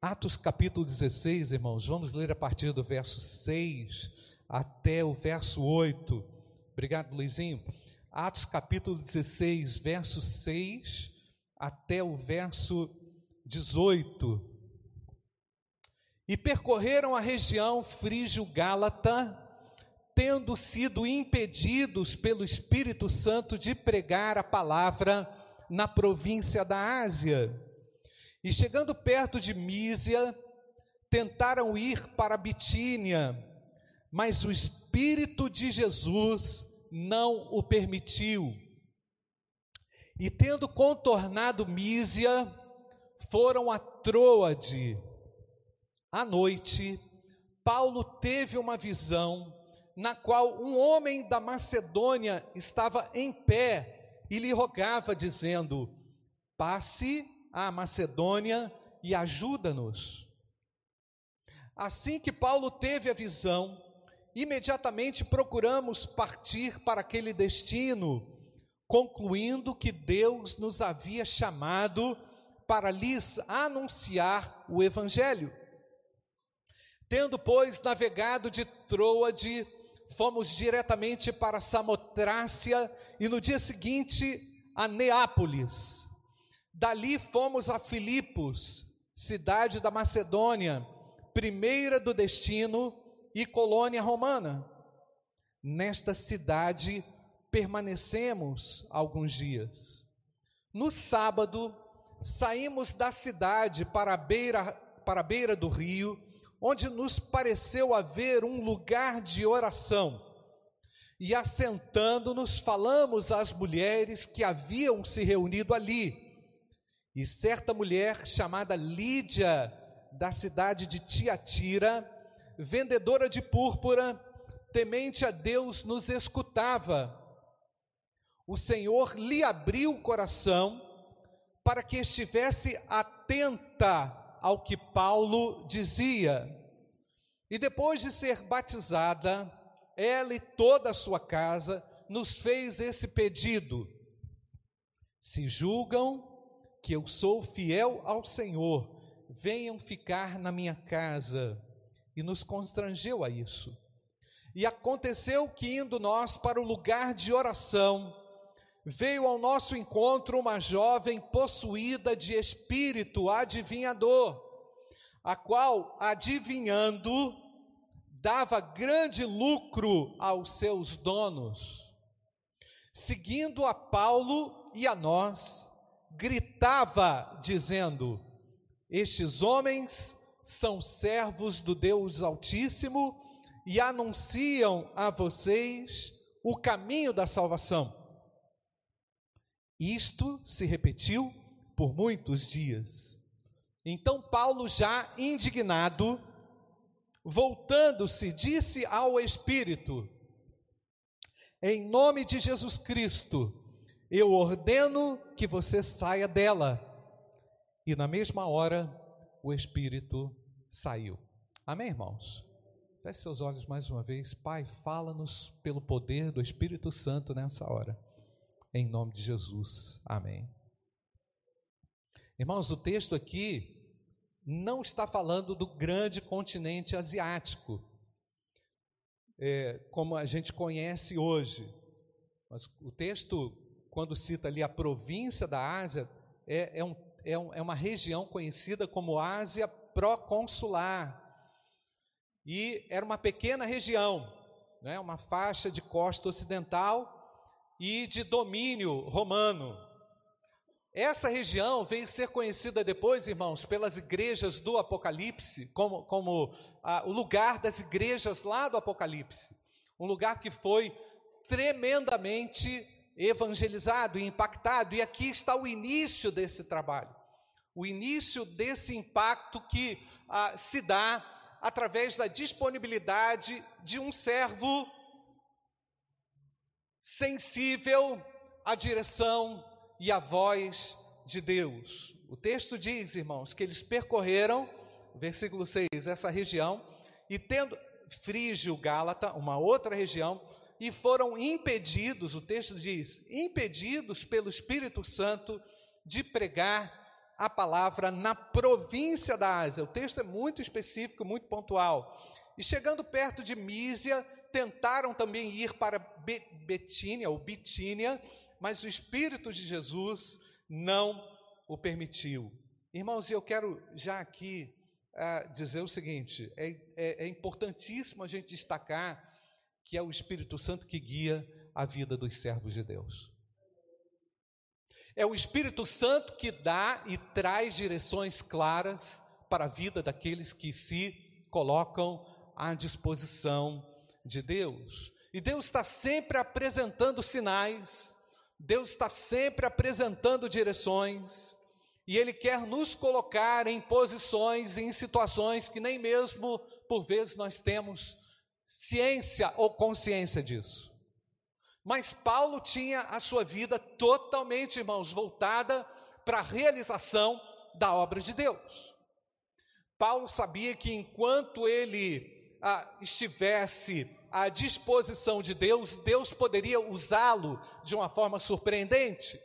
Atos capítulo 16, irmãos, vamos ler a partir do verso 6 até o verso 8. Obrigado, Luizinho. Atos capítulo 16, verso 6 até o verso 18. E percorreram a região frígio-gálata, tendo sido impedidos pelo Espírito Santo de pregar a palavra na província da Ásia. E chegando perto de Mísia, tentaram ir para Bitínia, mas o Espírito de Jesus não o permitiu. E tendo contornado Mísia, foram a Troade. À noite, Paulo teve uma visão na qual um homem da Macedônia estava em pé e lhe rogava, dizendo: Passe à Macedônia e ajuda-nos. Assim que Paulo teve a visão, imediatamente procuramos partir para aquele destino, concluindo que Deus nos havia chamado para lhes anunciar o Evangelho. Tendo, pois, navegado de Troade, fomos diretamente para Samotrácia e no dia seguinte a Neápolis. Dali fomos a Filipos, cidade da Macedônia, primeira do destino e colônia romana. Nesta cidade permanecemos alguns dias. No sábado, saímos da cidade para a beira, para a beira do rio, onde nos pareceu haver um lugar de oração. E assentando-nos, falamos às mulheres que haviam se reunido ali e certa mulher chamada Lídia, da cidade de Tiatira, vendedora de púrpura, temente a Deus, nos escutava. O Senhor lhe abriu o coração para que estivesse atenta ao que Paulo dizia. E depois de ser batizada, ela e toda a sua casa nos fez esse pedido: se julgam que eu sou fiel ao Senhor, venham ficar na minha casa. E nos constrangeu a isso. E aconteceu que, indo nós para o lugar de oração, veio ao nosso encontro uma jovem possuída de espírito adivinhador, a qual, adivinhando, dava grande lucro aos seus donos. Seguindo a Paulo e a nós, gritava, dizendo: Estes homens são servos do Deus Altíssimo e anunciam a vocês o caminho da salvação. Isto se repetiu por muitos dias. Então Paulo, já indignado, voltando-se, disse ao Espírito: Em nome de Jesus Cristo, eu ordeno que você saia dela. E na mesma hora, o Espírito saiu. Amém, irmãos? Feche seus olhos mais uma vez. Pai, fala-nos pelo poder do Espírito Santo nessa hora. Em nome de Jesus. Amém. Irmãos, o texto aqui não está falando do grande continente asiático, é, como a gente conhece hoje. Mas o texto quando cita ali a província da Ásia, é, é, um, é, um, é uma região conhecida como Ásia Proconsular. E era uma pequena região, né, uma faixa de costa ocidental e de domínio romano. Essa região veio ser conhecida depois, irmãos, pelas igrejas do Apocalipse, como, como ah, o lugar das igrejas lá do Apocalipse. Um lugar que foi tremendamente evangelizado e impactado, e aqui está o início desse trabalho, o início desse impacto que ah, se dá através da disponibilidade de um servo sensível à direção e à voz de Deus. O texto diz, irmãos, que eles percorreram, versículo 6, essa região, e tendo Frígio, Gálata, uma outra região, e foram impedidos, o texto diz, impedidos pelo Espírito Santo de pregar a palavra na província da Ásia. O texto é muito específico, muito pontual. E chegando perto de Mísia, tentaram também ir para Betínia ou Bitínia, mas o Espírito de Jesus não o permitiu. Irmãos, eu quero já aqui uh, dizer o seguinte: é, é, é importantíssimo a gente destacar que é o Espírito Santo que guia a vida dos servos de Deus. É o Espírito Santo que dá e traz direções claras para a vida daqueles que se colocam à disposição de Deus. E Deus está sempre apresentando sinais, Deus está sempre apresentando direções, e Ele quer nos colocar em posições, em situações que nem mesmo por vezes nós temos ciência ou consciência disso. Mas Paulo tinha a sua vida totalmente, irmãos, voltada para a realização da obra de Deus. Paulo sabia que enquanto ele ah, estivesse à disposição de Deus, Deus poderia usá-lo de uma forma surpreendente,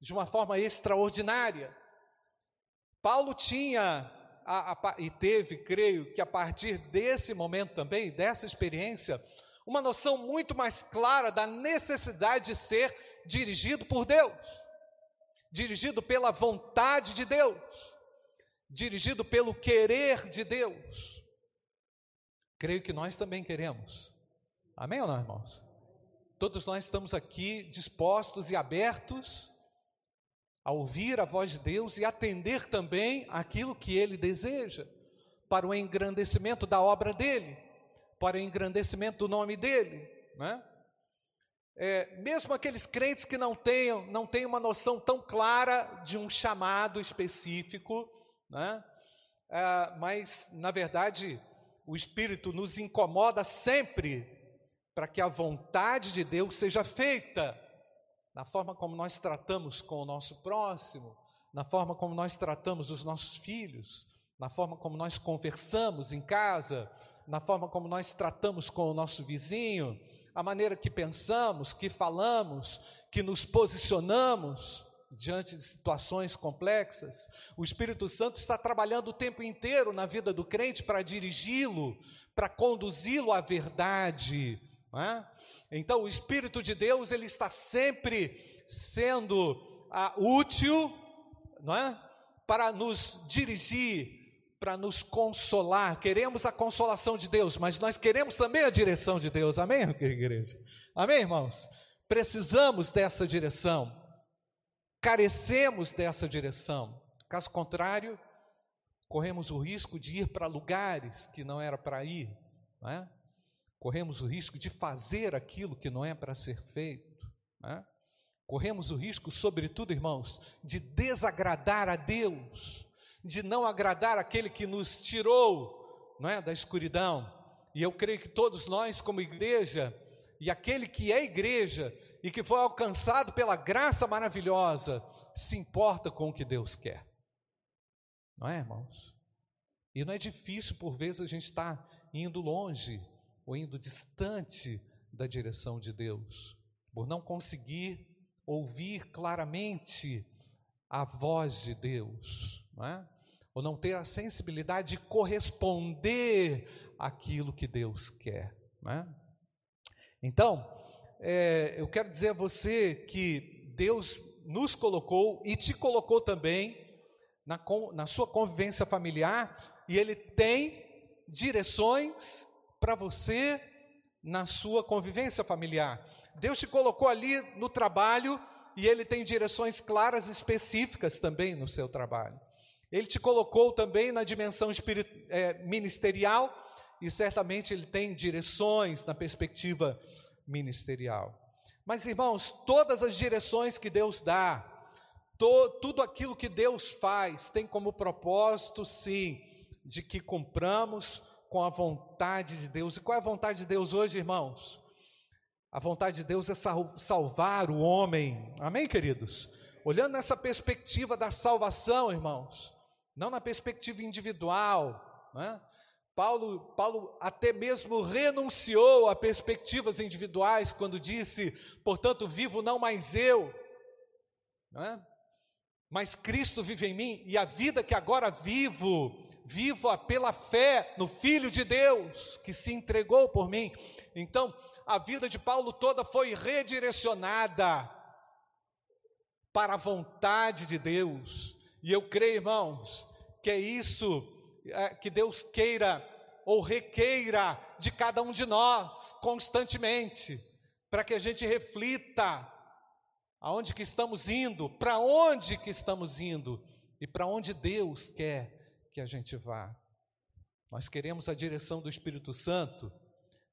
de uma forma extraordinária. Paulo tinha a, a, e teve, creio que a partir desse momento também, dessa experiência, uma noção muito mais clara da necessidade de ser dirigido por Deus, dirigido pela vontade de Deus, dirigido pelo querer de Deus. Creio que nós também queremos. Amém ou não, irmãos? Todos nós estamos aqui dispostos e abertos a ouvir a voz de Deus e atender também aquilo que Ele deseja, para o engrandecimento da obra dele para o engrandecimento do nome dele, né? É, mesmo aqueles crentes que não tenham, não tenham uma noção tão clara de um chamado específico, né? É, mas, na verdade, o Espírito nos incomoda sempre para que a vontade de Deus seja feita, na forma como nós tratamos com o nosso próximo, na forma como nós tratamos os nossos filhos, na forma como nós conversamos em casa, na forma como nós tratamos com o nosso vizinho, a maneira que pensamos, que falamos, que nos posicionamos diante de situações complexas. O Espírito Santo está trabalhando o tempo inteiro na vida do crente para dirigi-lo, para conduzi-lo à verdade. É? Então, o Espírito de Deus ele está sempre sendo ah, útil, é? Para nos dirigir para nos consolar. Queremos a consolação de Deus, mas nós queremos também a direção de Deus. Amém, igreja? Amém, irmãos? Precisamos dessa direção. Carecemos dessa direção. Caso contrário, corremos o risco de ir para lugares que não era para ir, não é? Corremos o risco de fazer aquilo que não é para ser feito. É? Corremos o risco, sobretudo, irmãos, de desagradar a Deus de não agradar aquele que nos tirou não é, da escuridão. E eu creio que todos nós, como igreja, e aquele que é igreja e que foi alcançado pela graça maravilhosa, se importa com o que Deus quer. Não é, irmãos? E não é difícil, por vezes, a gente estar indo longe ou indo distante da direção de Deus, por não conseguir ouvir claramente a voz de Deus, não é? ou não ter a sensibilidade de corresponder àquilo que Deus quer. Né? Então, é, eu quero dizer a você que Deus nos colocou e te colocou também na, na sua convivência familiar, e Ele tem direções para você na sua convivência familiar. Deus te colocou ali no trabalho e Ele tem direções claras específicas também no seu trabalho. Ele te colocou também na dimensão é, ministerial e certamente ele tem direções na perspectiva ministerial. Mas, irmãos, todas as direções que Deus dá, to, tudo aquilo que Deus faz, tem como propósito, sim, de que cumpramos com a vontade de Deus. E qual é a vontade de Deus hoje, irmãos? A vontade de Deus é salvar o homem. Amém, queridos? Olhando nessa perspectiva da salvação, irmãos, não na perspectiva individual. Né? Paulo, Paulo até mesmo renunciou a perspectivas individuais quando disse: portanto, vivo não mais eu, né? mas Cristo vive em mim e a vida que agora vivo, vivo pela fé no Filho de Deus que se entregou por mim. Então, a vida de Paulo toda foi redirecionada para a vontade de Deus. E eu creio, irmãos, que é isso é, que Deus queira ou requeira de cada um de nós constantemente, para que a gente reflita aonde que estamos indo, para onde que estamos indo e para onde Deus quer que a gente vá. Nós queremos a direção do Espírito Santo,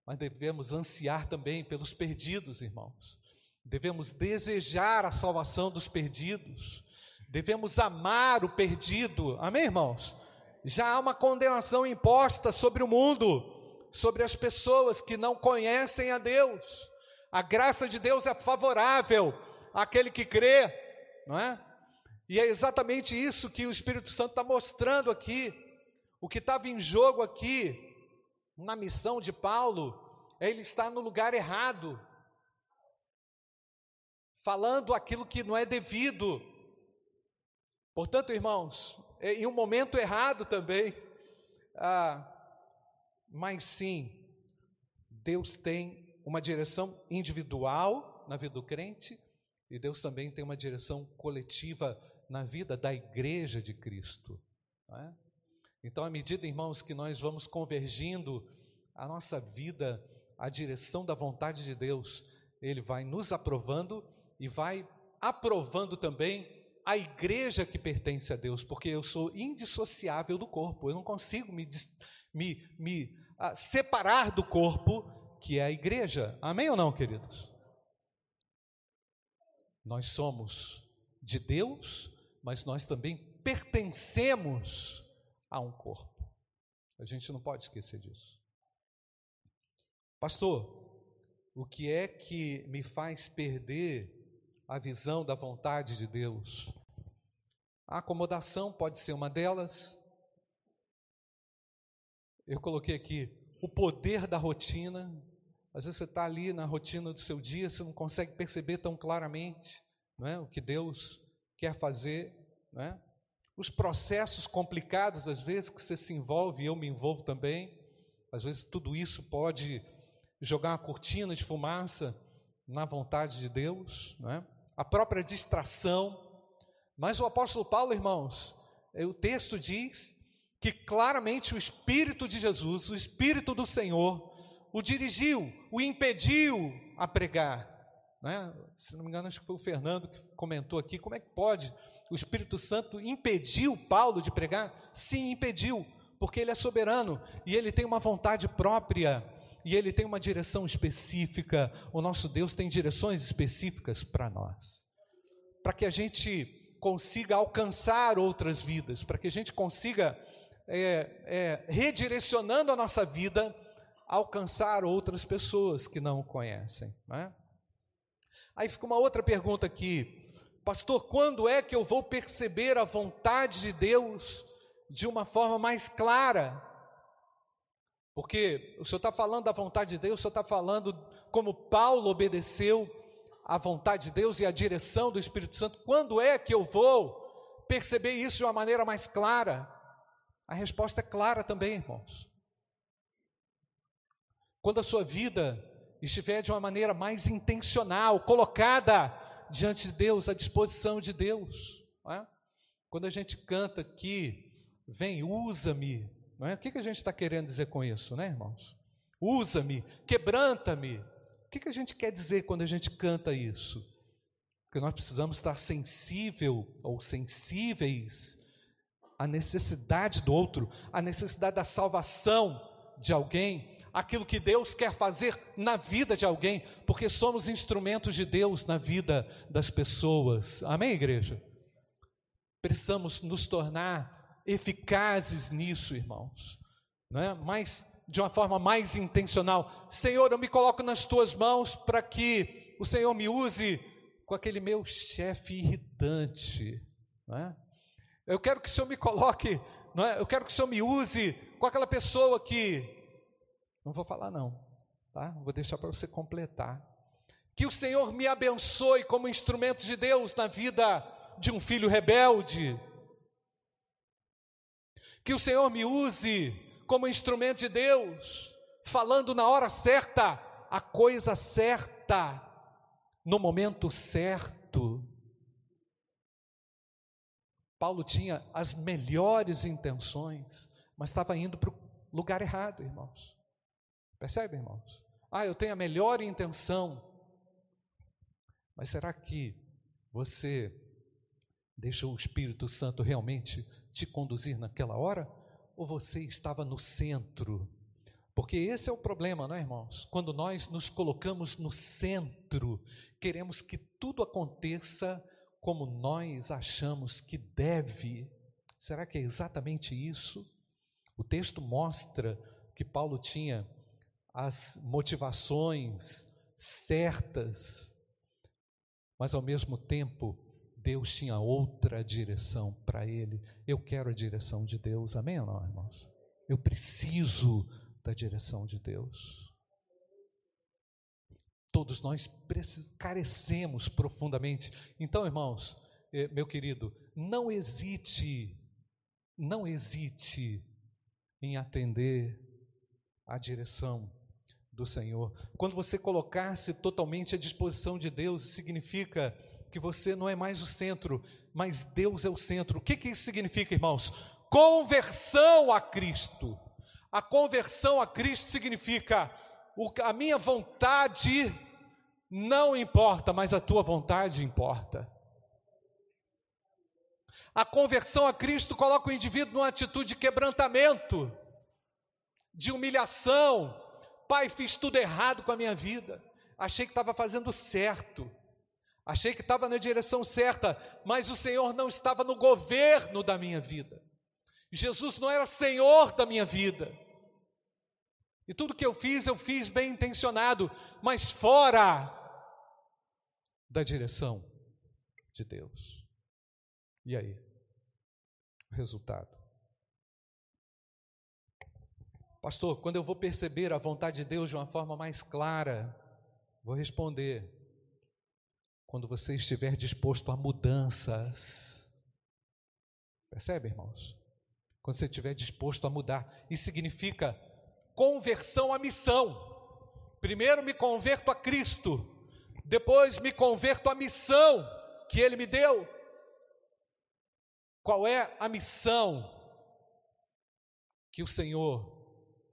mas devemos ansiar também pelos perdidos, irmãos. Devemos desejar a salvação dos perdidos. Devemos amar o perdido. Amém, irmãos? Já há uma condenação imposta sobre o mundo, sobre as pessoas que não conhecem a Deus. A graça de Deus é favorável àquele que crê, não é? E é exatamente isso que o Espírito Santo está mostrando aqui. O que estava em jogo aqui, na missão de Paulo, é ele estar no lugar errado, falando aquilo que não é devido. Portanto, irmãos, é em um momento errado também, ah, mas sim, Deus tem uma direção individual na vida do crente e Deus também tem uma direção coletiva na vida da igreja de Cristo. É? Então, à medida, irmãos, que nós vamos convergindo a nossa vida à direção da vontade de Deus, Ele vai nos aprovando e vai aprovando também a igreja que pertence a Deus, porque eu sou indissociável do corpo, eu não consigo me, me, me uh, separar do corpo, que é a igreja. Amém ou não, queridos? Nós somos de Deus mas nós também pertencemos a um corpo. A gente não pode esquecer disso. Pastor, o que é que me faz perder a visão da vontade de Deus? A acomodação pode ser uma delas. Eu coloquei aqui o poder da rotina. Às vezes você está ali na rotina do seu dia, você não consegue perceber tão claramente não é? o que Deus quer fazer, né? os processos complicados, às vezes, que você se envolve, eu me envolvo também, às vezes tudo isso pode jogar uma cortina de fumaça na vontade de Deus, né? a própria distração. Mas o apóstolo Paulo, irmãos, é, o texto diz que claramente o Espírito de Jesus, o Espírito do Senhor, o dirigiu, o impediu a pregar. Né? Se não me engano, acho que foi o Fernando que comentou aqui, como é que pode? O Espírito Santo impediu Paulo de pregar? Sim, impediu, porque ele é soberano e ele tem uma vontade própria e ele tem uma direção específica. O nosso Deus tem direções específicas para nós, para que a gente consiga alcançar outras vidas, para que a gente consiga, é, é, redirecionando a nossa vida, alcançar outras pessoas que não o conhecem. Não é? Aí fica uma outra pergunta aqui, pastor: quando é que eu vou perceber a vontade de Deus de uma forma mais clara? Porque o senhor está falando da vontade de Deus, o senhor está falando como Paulo obedeceu à vontade de Deus e à direção do Espírito Santo. Quando é que eu vou perceber isso de uma maneira mais clara? A resposta é clara também, irmãos. Quando a sua vida estiver de uma maneira mais intencional, colocada diante de Deus, à disposição de Deus. É? Quando a gente canta aqui, vem, usa-me, é? o que, que a gente está querendo dizer com isso, né, irmãos? Usa-me, quebranta-me. O que, que a gente quer dizer quando a gente canta isso? Que nós precisamos estar sensível ou sensíveis à necessidade do outro, à necessidade da salvação de alguém, aquilo que Deus quer fazer na vida de alguém, porque somos instrumentos de Deus na vida das pessoas. Amém, igreja? Precisamos nos tornar eficazes nisso, irmãos, não é? Mas de uma forma mais intencional. Senhor, eu me coloco nas tuas mãos para que o Senhor me use com aquele meu chefe irritante, é? Eu quero que o Senhor me coloque, não é? Eu quero que o Senhor me use com aquela pessoa que não vou falar não, tá? Vou deixar para você completar. Que o Senhor me abençoe como instrumento de Deus na vida de um filho rebelde. Que o Senhor me use como instrumento de Deus, falando na hora certa, a coisa certa, no momento certo. Paulo tinha as melhores intenções, mas estava indo para o lugar errado, irmãos. Percebe, irmãos? Ah, eu tenho a melhor intenção, mas será que você deixou o Espírito Santo realmente te conduzir naquela hora? Ou você estava no centro? Porque esse é o problema, não é, irmãos? Quando nós nos colocamos no centro, queremos que tudo aconteça como nós achamos que deve. Será que é exatamente isso? O texto mostra que Paulo tinha as motivações certas, mas ao mesmo tempo Deus tinha outra direção para ele. Eu quero a direção de Deus, amém ou não, irmãos? Eu preciso da direção de Deus. Todos nós carecemos profundamente. Então, irmãos, eh, meu querido, não hesite, não hesite em atender à direção do Senhor. Quando você colocar-se totalmente à disposição de Deus, significa que você não é mais o centro, mas Deus é o centro. O que, que isso significa, irmãos? Conversão a Cristo. A conversão a Cristo significa a minha vontade não importa, mas a tua vontade importa. A conversão a Cristo coloca o indivíduo numa atitude de quebrantamento, de humilhação. Pai, fiz tudo errado com a minha vida. Achei que estava fazendo certo. Achei que estava na direção certa, mas o Senhor não estava no governo da minha vida. Jesus não era Senhor da minha vida. E tudo que eu fiz, eu fiz bem intencionado, mas fora da direção de Deus. E aí? Resultado. Pastor, quando eu vou perceber a vontade de Deus de uma forma mais clara, vou responder: quando você estiver disposto a mudanças. Percebe, irmãos? Quando você estiver disposto a mudar, isso significa conversão à missão. Primeiro me converto a Cristo, depois me converto à missão que Ele me deu. Qual é a missão que o Senhor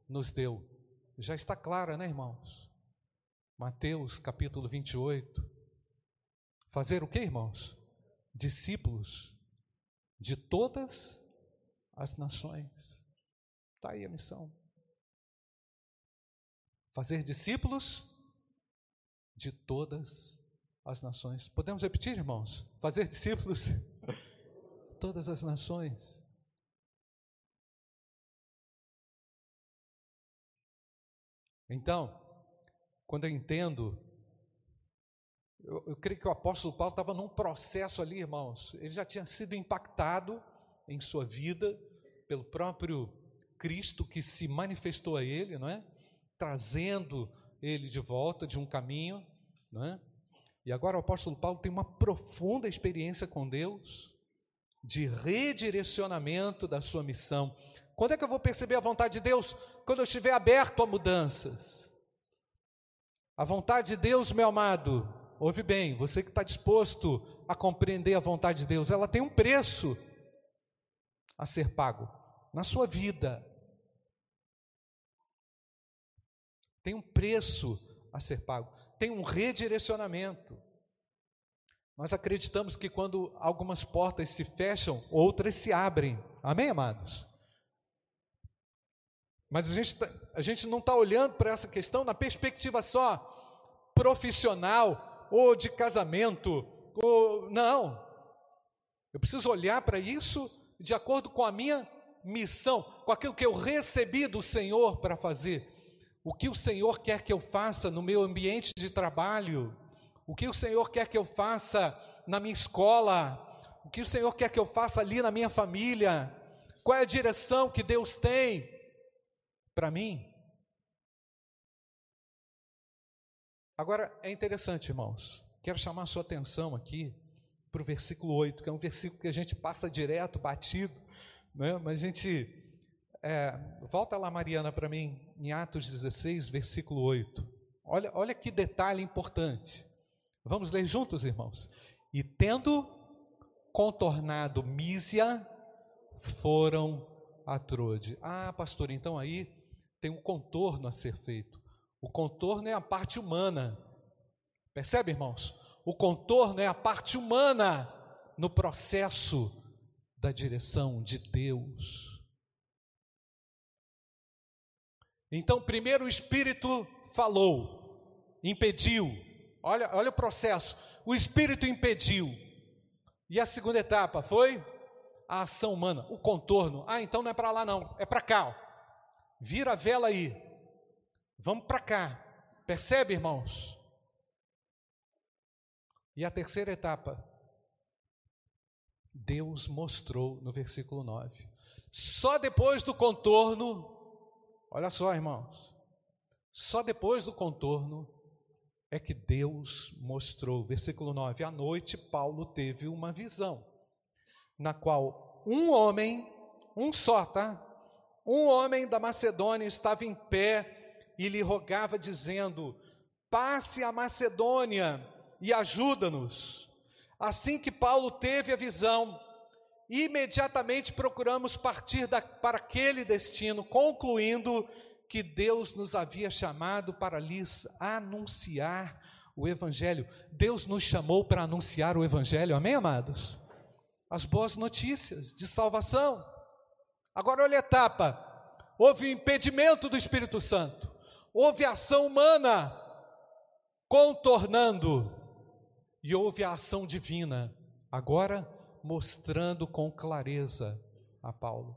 nos deu? Já está clara, né, irmãos? Mateus capítulo 28. Fazer o que, irmãos? Discípulos de todas as nações. Está aí a missão. Fazer discípulos de todas as nações. Podemos repetir, irmãos? Fazer discípulos de todas as nações. Então, quando eu entendo, eu, eu creio que o apóstolo Paulo estava num processo ali, irmãos. Ele já tinha sido impactado em sua vida pelo próprio Cristo que se manifestou a ele, não é? Trazendo ele de volta de um caminho, não é? E agora o apóstolo Paulo tem uma profunda experiência com Deus, de redirecionamento da sua missão. Quando é que eu vou perceber a vontade de Deus? Quando eu estiver aberto a mudanças. A vontade de Deus, meu amado, ouve bem, você que está disposto a compreender a vontade de Deus, ela tem um preço a ser pago na sua vida, tem um preço a ser pago, tem um redirecionamento. Nós acreditamos que quando algumas portas se fecham, outras se abrem. Amém, amados? Mas a gente, tá, a gente não está olhando para essa questão na perspectiva só profissional ou de casamento, ou não. Eu preciso olhar para isso de acordo com a minha missão, com aquilo que eu recebi do Senhor para fazer. O que o Senhor quer que eu faça no meu ambiente de trabalho, o que o Senhor quer que eu faça na minha escola, o que o Senhor quer que eu faça ali na minha família, qual é a direção que Deus tem para mim. Agora é interessante, irmãos, quero chamar a sua atenção aqui para o versículo 8, que é um versículo que a gente passa direto, batido, né? mas a gente. É, volta lá, Mariana, para mim, em Atos 16, versículo 8. Olha, olha que detalhe importante. Vamos ler juntos, irmãos. E tendo contornado Mísia, foram a Trode. Ah, pastor, então aí tem um contorno a ser feito. O contorno é a parte humana. Percebe, irmãos? O contorno é a parte humana no processo da direção de Deus. Então, primeiro o Espírito falou, impediu. Olha, olha o processo. O Espírito impediu. E a segunda etapa foi a ação humana, o contorno. Ah, então não é para lá não, é para cá. Vira a vela aí. Vamos para cá. Percebe, irmãos? E a terceira etapa, Deus mostrou no versículo 9. Só depois do contorno, olha só, irmãos, só depois do contorno é que Deus mostrou. Versículo 9: À noite, Paulo teve uma visão, na qual um homem, um só, tá? Um homem da Macedônia estava em pé e lhe rogava, dizendo: Passe a Macedônia e ajuda-nos. Assim que Paulo teve a visão, imediatamente procuramos partir da, para aquele destino, concluindo que Deus nos havia chamado para lhes anunciar o Evangelho. Deus nos chamou para anunciar o Evangelho, amém, amados? As boas notícias de salvação. Agora, olha a etapa: houve impedimento do Espírito Santo, houve ação humana contornando e houve a ação divina, agora mostrando com clareza a Paulo.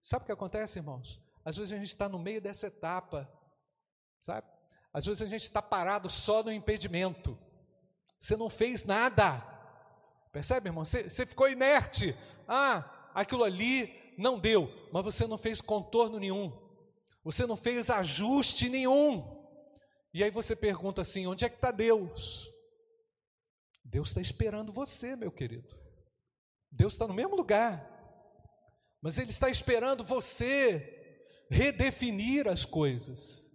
Sabe o que acontece, irmãos? Às vezes a gente está no meio dessa etapa, sabe? Às vezes a gente está parado só no impedimento. Você não fez nada. Percebe, irmão? Você, você ficou inerte. Ah, aquilo ali não deu, mas você não fez contorno nenhum. Você não fez ajuste nenhum. E aí você pergunta assim: onde é que está Deus? Deus está esperando você, meu querido. Deus está no mesmo lugar, mas Ele está esperando você redefinir as coisas.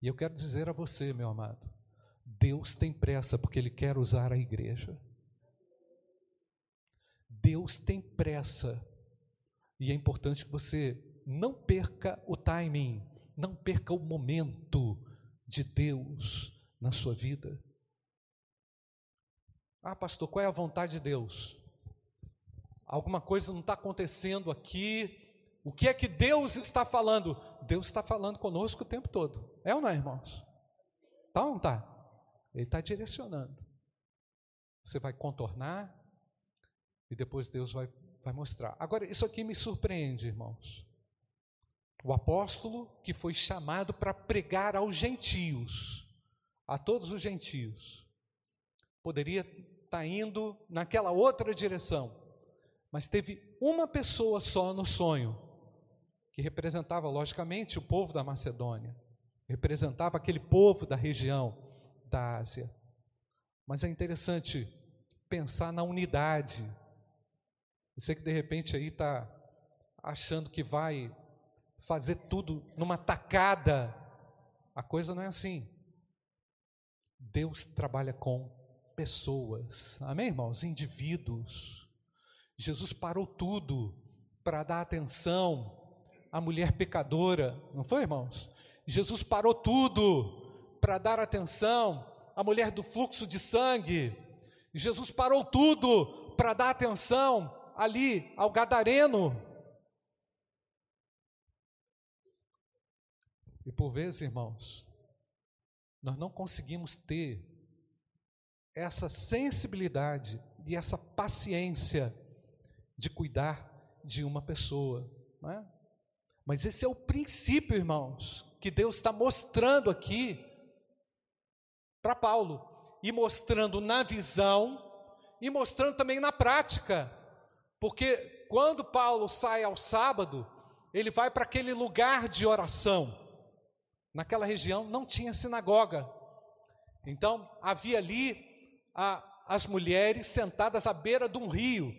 E eu quero dizer a você, meu amado, Deus tem pressa porque Ele quer usar a igreja. Deus tem pressa, e é importante que você não perca o timing, não perca o momento de Deus na sua vida. Ah, pastor, qual é a vontade de Deus? Alguma coisa não está acontecendo aqui. O que é que Deus está falando? Deus está falando conosco o tempo todo. É ou não, é, irmãos? Tá ou não está? Ele está direcionando. Você vai contornar e depois Deus vai, vai mostrar. Agora, isso aqui me surpreende, irmãos. O apóstolo que foi chamado para pregar aos gentios, a todos os gentios, poderia está indo naquela outra direção. Mas teve uma pessoa só no sonho, que representava, logicamente, o povo da Macedônia, representava aquele povo da região da Ásia. Mas é interessante pensar na unidade. Você que de repente aí está achando que vai fazer tudo numa tacada, a coisa não é assim. Deus trabalha com pessoas, amém, irmãos? Indivíduos. Jesus parou tudo para dar atenção à mulher pecadora, não foi, irmãos? Jesus parou tudo para dar atenção à mulher do fluxo de sangue. Jesus parou tudo para dar atenção ali ao gadareno. E por vezes, irmãos, nós não conseguimos ter essa sensibilidade e essa paciência de cuidar de uma pessoa. Não é? Mas esse é o princípio, irmãos, que Deus está mostrando aqui para Paulo, e mostrando na visão, e mostrando também na prática, porque quando Paulo sai ao sábado, ele vai para aquele lugar de oração. Naquela região não tinha sinagoga, então havia ali a, as mulheres sentadas à beira de um rio.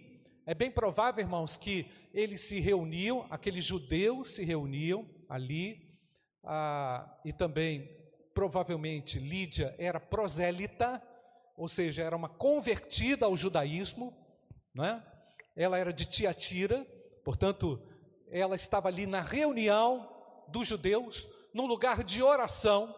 É bem provável, irmãos, que eles se reuniam, aqueles judeus se reuniam ali, ah, e também, provavelmente, Lídia era prosélita, ou seja, era uma convertida ao judaísmo, né? Ela era de Tiatira, portanto, ela estava ali na reunião dos judeus, num lugar de oração.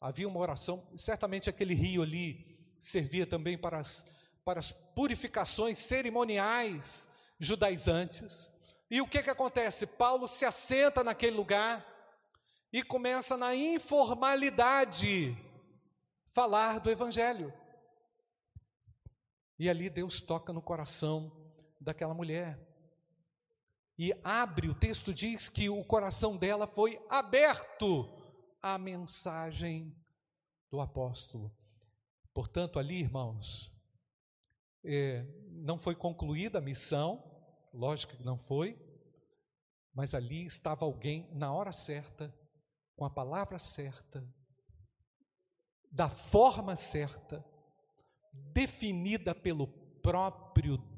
Havia uma oração, certamente aquele rio ali servia também para as, para as purificações cerimoniais judaizantes. E o que, que acontece? Paulo se assenta naquele lugar e começa na informalidade falar do Evangelho. E ali Deus toca no coração daquela mulher. E abre, o texto diz que o coração dela foi aberto à mensagem do apóstolo. Portanto, ali, irmãos, é, não foi concluída a missão, lógico que não foi, mas ali estava alguém na hora certa, com a palavra certa, da forma certa, definida pelo próprio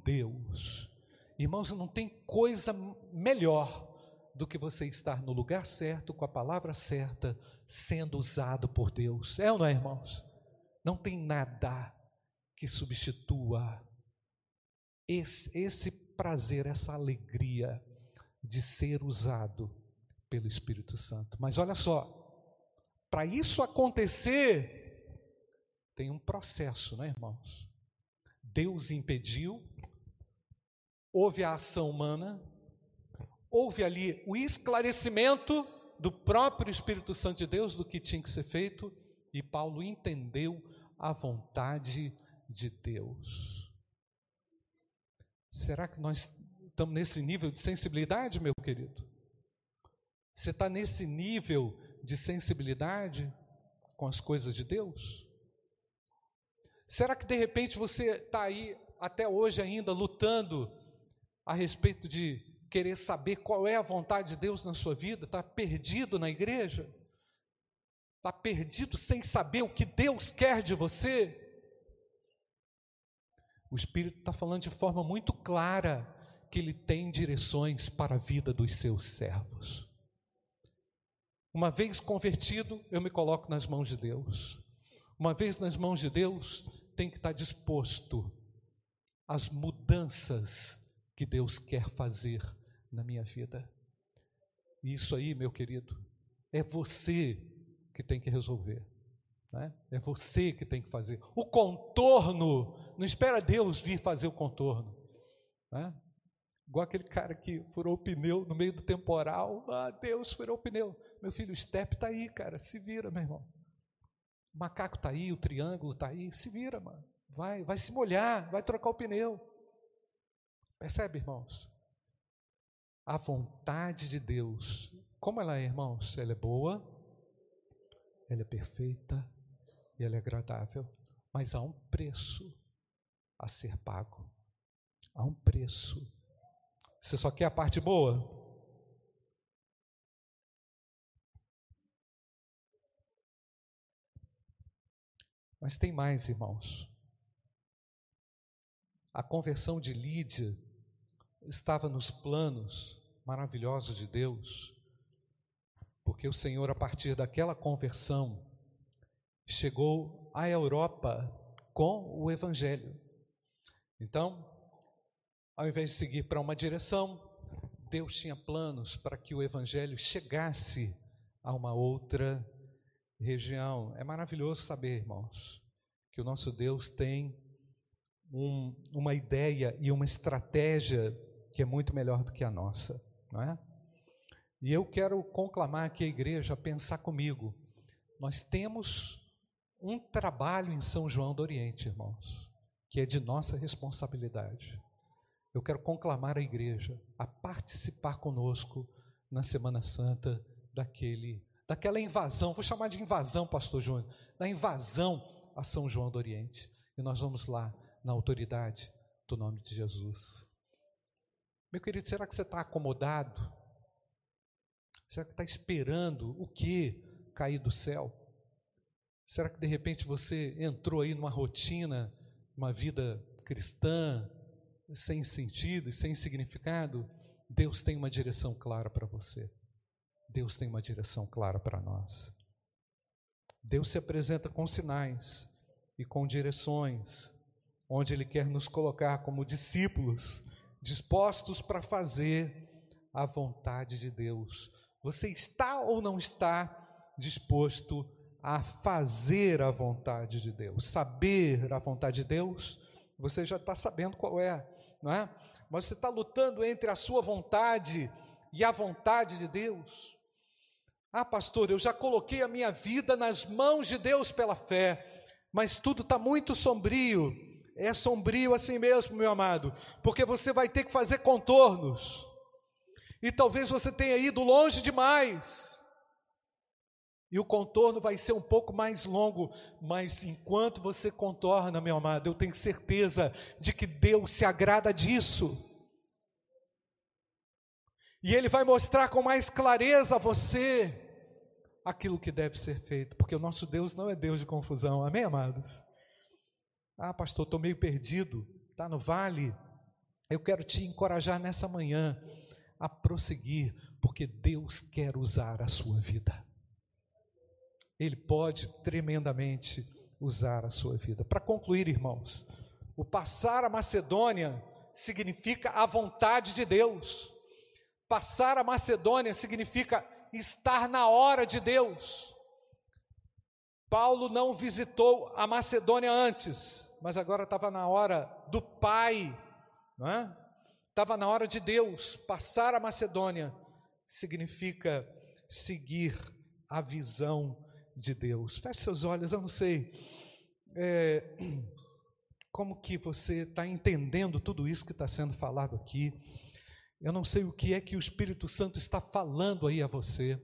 Deus. Irmãos, não tem coisa melhor do que você estar no lugar certo, com a palavra certa, sendo usado por Deus. É ou não é, irmãos? Não tem nada que substitua esse, esse prazer, essa alegria de ser usado pelo Espírito Santo. Mas olha só, para isso acontecer, tem um processo, né, irmãos? Deus impediu, houve a ação humana, houve ali o esclarecimento do próprio Espírito Santo de Deus do que tinha que ser feito, e Paulo entendeu a vontade de Deus. Será que nós estamos nesse nível de sensibilidade, meu querido? Você está nesse nível de sensibilidade com as coisas de Deus? Será que de repente você está aí até hoje ainda lutando a respeito de querer saber qual é a vontade de Deus na sua vida? Está perdido na igreja? Está perdido sem saber o que Deus quer de você? O Espírito está falando de forma muito clara que Ele tem direções para a vida dos seus servos. Uma vez convertido, eu me coloco nas mãos de Deus. Uma vez nas mãos de Deus, tem que estar disposto às mudanças que Deus quer fazer na minha vida. E isso aí, meu querido, é você que tem que resolver. Né? É você que tem que fazer. O contorno, não espera Deus vir fazer o contorno. Né? Igual aquele cara que furou o pneu no meio do temporal. Ah, Deus furou o pneu. Meu filho, o step está aí, cara. Se vira, meu irmão. O macaco está aí, o triângulo está aí. Se vira, mano. Vai, vai se molhar, vai trocar o pneu. Percebe, irmãos? A vontade de Deus, como ela é, irmãos? Ela é boa, ela é perfeita e ela é agradável, mas há um preço a ser pago. Há um preço. Você só quer a parte boa? Mas tem mais, irmãos. A conversão de Lídia estava nos planos maravilhosos de Deus porque o Senhor, a partir daquela conversão, chegou à Europa com o Evangelho. Então, ao invés de seguir para uma direção, Deus tinha planos para que o Evangelho chegasse a uma outra região. É maravilhoso saber, irmãos, que o nosso Deus tem um, uma ideia e uma estratégia que é muito melhor do que a nossa, não é? E eu quero conclamar aqui a igreja a pensar comigo. Nós temos um trabalho em São João do Oriente, irmãos, que é de nossa responsabilidade. Eu quero conclamar a igreja a participar conosco na Semana Santa daquele, daquela invasão, vou chamar de invasão, pastor Júnior, da invasão a São João do Oriente. E nós vamos lá na autoridade do nome de Jesus. Meu querido, será que você está acomodado? Será que está esperando o que cair do céu? Será que de repente você entrou aí numa rotina uma vida cristã sem sentido e sem significado, Deus tem uma direção clara para você. Deus tem uma direção clara para nós. Deus se apresenta com sinais e com direções, onde Ele quer nos colocar como discípulos, dispostos para fazer a vontade de Deus. Você está ou não está disposto a fazer a vontade de Deus? Saber a vontade de Deus? Você já está sabendo qual é, não é? Mas você está lutando entre a sua vontade e a vontade de Deus. Ah, pastor, eu já coloquei a minha vida nas mãos de Deus pela fé, mas tudo está muito sombrio. É sombrio assim mesmo, meu amado, porque você vai ter que fazer contornos. E talvez você tenha ido longe demais. E o contorno vai ser um pouco mais longo, mas enquanto você contorna, meu amado, eu tenho certeza de que Deus se agrada disso. E Ele vai mostrar com mais clareza a você aquilo que deve ser feito, porque o nosso Deus não é Deus de confusão, amém, amados? Ah, pastor, estou meio perdido, está no vale. Eu quero te encorajar nessa manhã a prosseguir, porque Deus quer usar a sua vida. Ele pode tremendamente usar a sua vida. Para concluir, irmãos, o passar a Macedônia significa a vontade de Deus. Passar a Macedônia significa estar na hora de Deus. Paulo não visitou a Macedônia antes, mas agora estava na hora do Pai, não é? Estava na hora de Deus. Passar a Macedônia significa seguir a visão de Deus. Feche seus olhos, eu não sei é, como que você está entendendo tudo isso que está sendo falado aqui. Eu não sei o que é que o Espírito Santo está falando aí a você.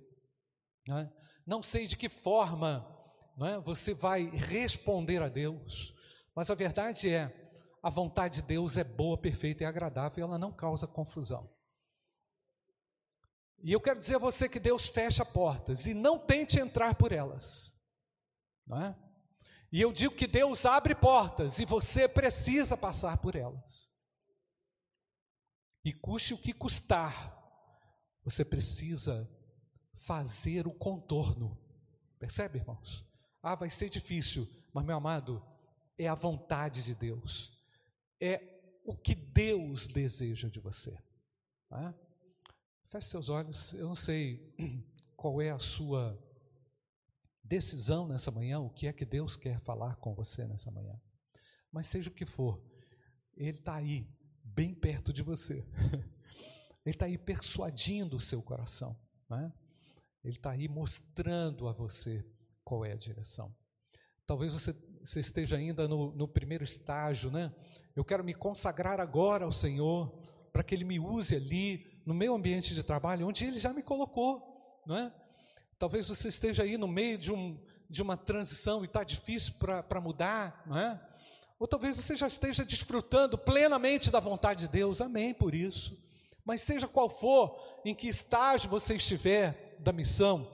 Não, é? não sei de que forma não é? você vai responder a Deus, mas a verdade é, a vontade de Deus é boa, perfeita e agradável, e ela não causa confusão. E eu quero dizer a você que Deus fecha portas e não tente entrar por elas. Não é? E eu digo que Deus abre portas e você precisa passar por elas. E custe o que custar, você precisa fazer o contorno. Percebe, irmãos? Ah, vai ser difícil, mas meu amado, é a vontade de Deus é o que Deus deseja de você. Tá? Feche seus olhos, eu não sei qual é a sua decisão nessa manhã, o que é que Deus quer falar com você nessa manhã. Mas seja o que for, Ele está aí, bem perto de você. Ele está aí persuadindo o seu coração. Né? Ele está aí mostrando a você qual é a direção. Talvez você, você esteja ainda no, no primeiro estágio, né? eu quero me consagrar agora ao Senhor, para que Ele me use ali no meu ambiente de trabalho, onde Ele já me colocou, não é? Talvez você esteja aí no meio de, um, de uma transição e está difícil para mudar, não é? Ou talvez você já esteja desfrutando plenamente da vontade de Deus, amém por isso. Mas seja qual for, em que estágio você estiver da missão,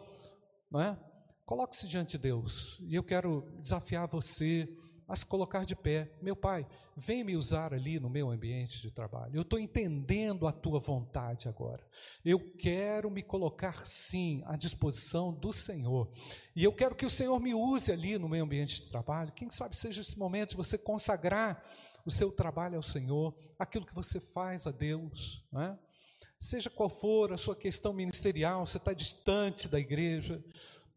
não é? Coloque-se diante de Deus, e eu quero desafiar você a se colocar de pé. Meu Pai, vem me usar ali no meu ambiente de trabalho. Eu estou entendendo a tua vontade agora. Eu quero me colocar sim à disposição do Senhor. E eu quero que o Senhor me use ali no meu ambiente de trabalho. Quem sabe seja esse momento de você consagrar o seu trabalho ao Senhor, aquilo que você faz a Deus, é? Seja qual for a sua questão ministerial, você está distante da igreja,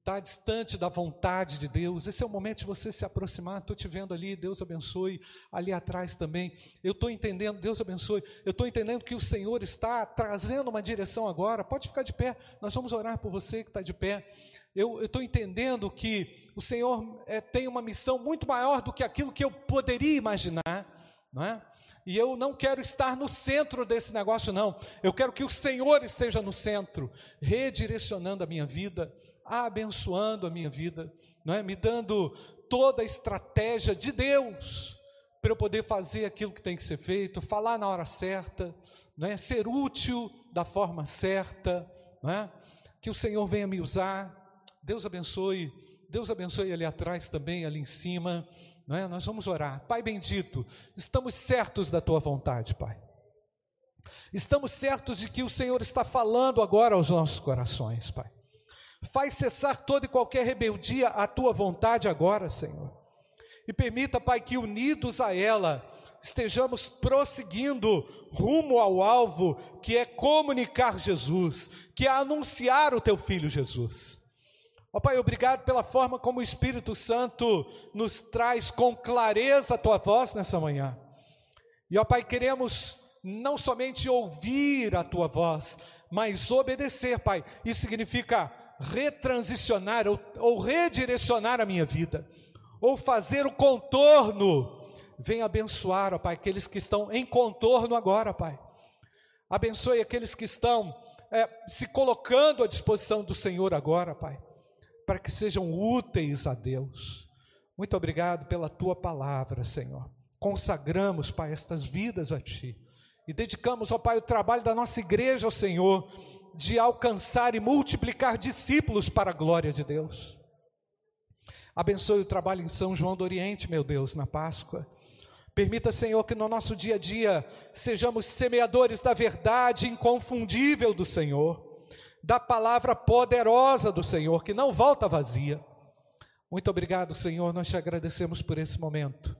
está distante da vontade de Deus, esse é o momento de você se aproximar. Estou te vendo ali, Deus abençoe, ali atrás também. Eu estou entendendo, Deus abençoe. Eu estou entendendo que o Senhor está trazendo uma direção agora. Pode ficar de pé, nós vamos orar por você que está de pé. Eu estou entendendo que o Senhor é, tem uma missão muito maior do que aquilo que eu poderia imaginar, não é? E eu não quero estar no centro desse negócio, não. Eu quero que o Senhor esteja no centro, redirecionando a minha vida, abençoando a minha vida, não é? Me dando toda a estratégia de Deus para eu poder fazer aquilo que tem que ser feito, falar na hora certa, não é? Ser útil da forma certa, não é? Que o Senhor venha me usar. Deus abençoe. Deus abençoe ali atrás também, ali em cima. não é? Nós vamos orar. Pai bendito, estamos certos da tua vontade, Pai. Estamos certos de que o Senhor está falando agora aos nossos corações, Pai. Faz cessar toda e qualquer rebeldia à tua vontade agora, Senhor. E permita, Pai, que unidos a ela estejamos prosseguindo rumo ao alvo, que é comunicar Jesus, que é anunciar o teu filho Jesus. Ó oh, Pai, obrigado pela forma como o Espírito Santo nos traz com clareza a tua voz nessa manhã. E ó oh, Pai, queremos não somente ouvir a tua voz, mas obedecer, Pai. Isso significa retransicionar ou, ou redirecionar a minha vida, ou fazer o contorno. Vem abençoar, ó Pai, aqueles que estão em contorno agora, Pai. Abençoe aqueles que estão é, se colocando à disposição do Senhor agora, Pai para que sejam úteis a Deus. Muito obrigado pela tua palavra, Senhor. Consagramos, Pai, estas vidas a Ti e dedicamos, ó Pai, o trabalho da nossa igreja ao Senhor de alcançar e multiplicar discípulos para a glória de Deus. Abençoe o trabalho em São João do Oriente, meu Deus, na Páscoa. Permita, Senhor, que no nosso dia a dia sejamos semeadores da verdade inconfundível do Senhor da palavra poderosa do Senhor, que não volta vazia. Muito obrigado, Senhor, nós te agradecemos por esse momento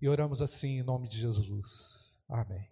e oramos assim em nome de Jesus. Amém.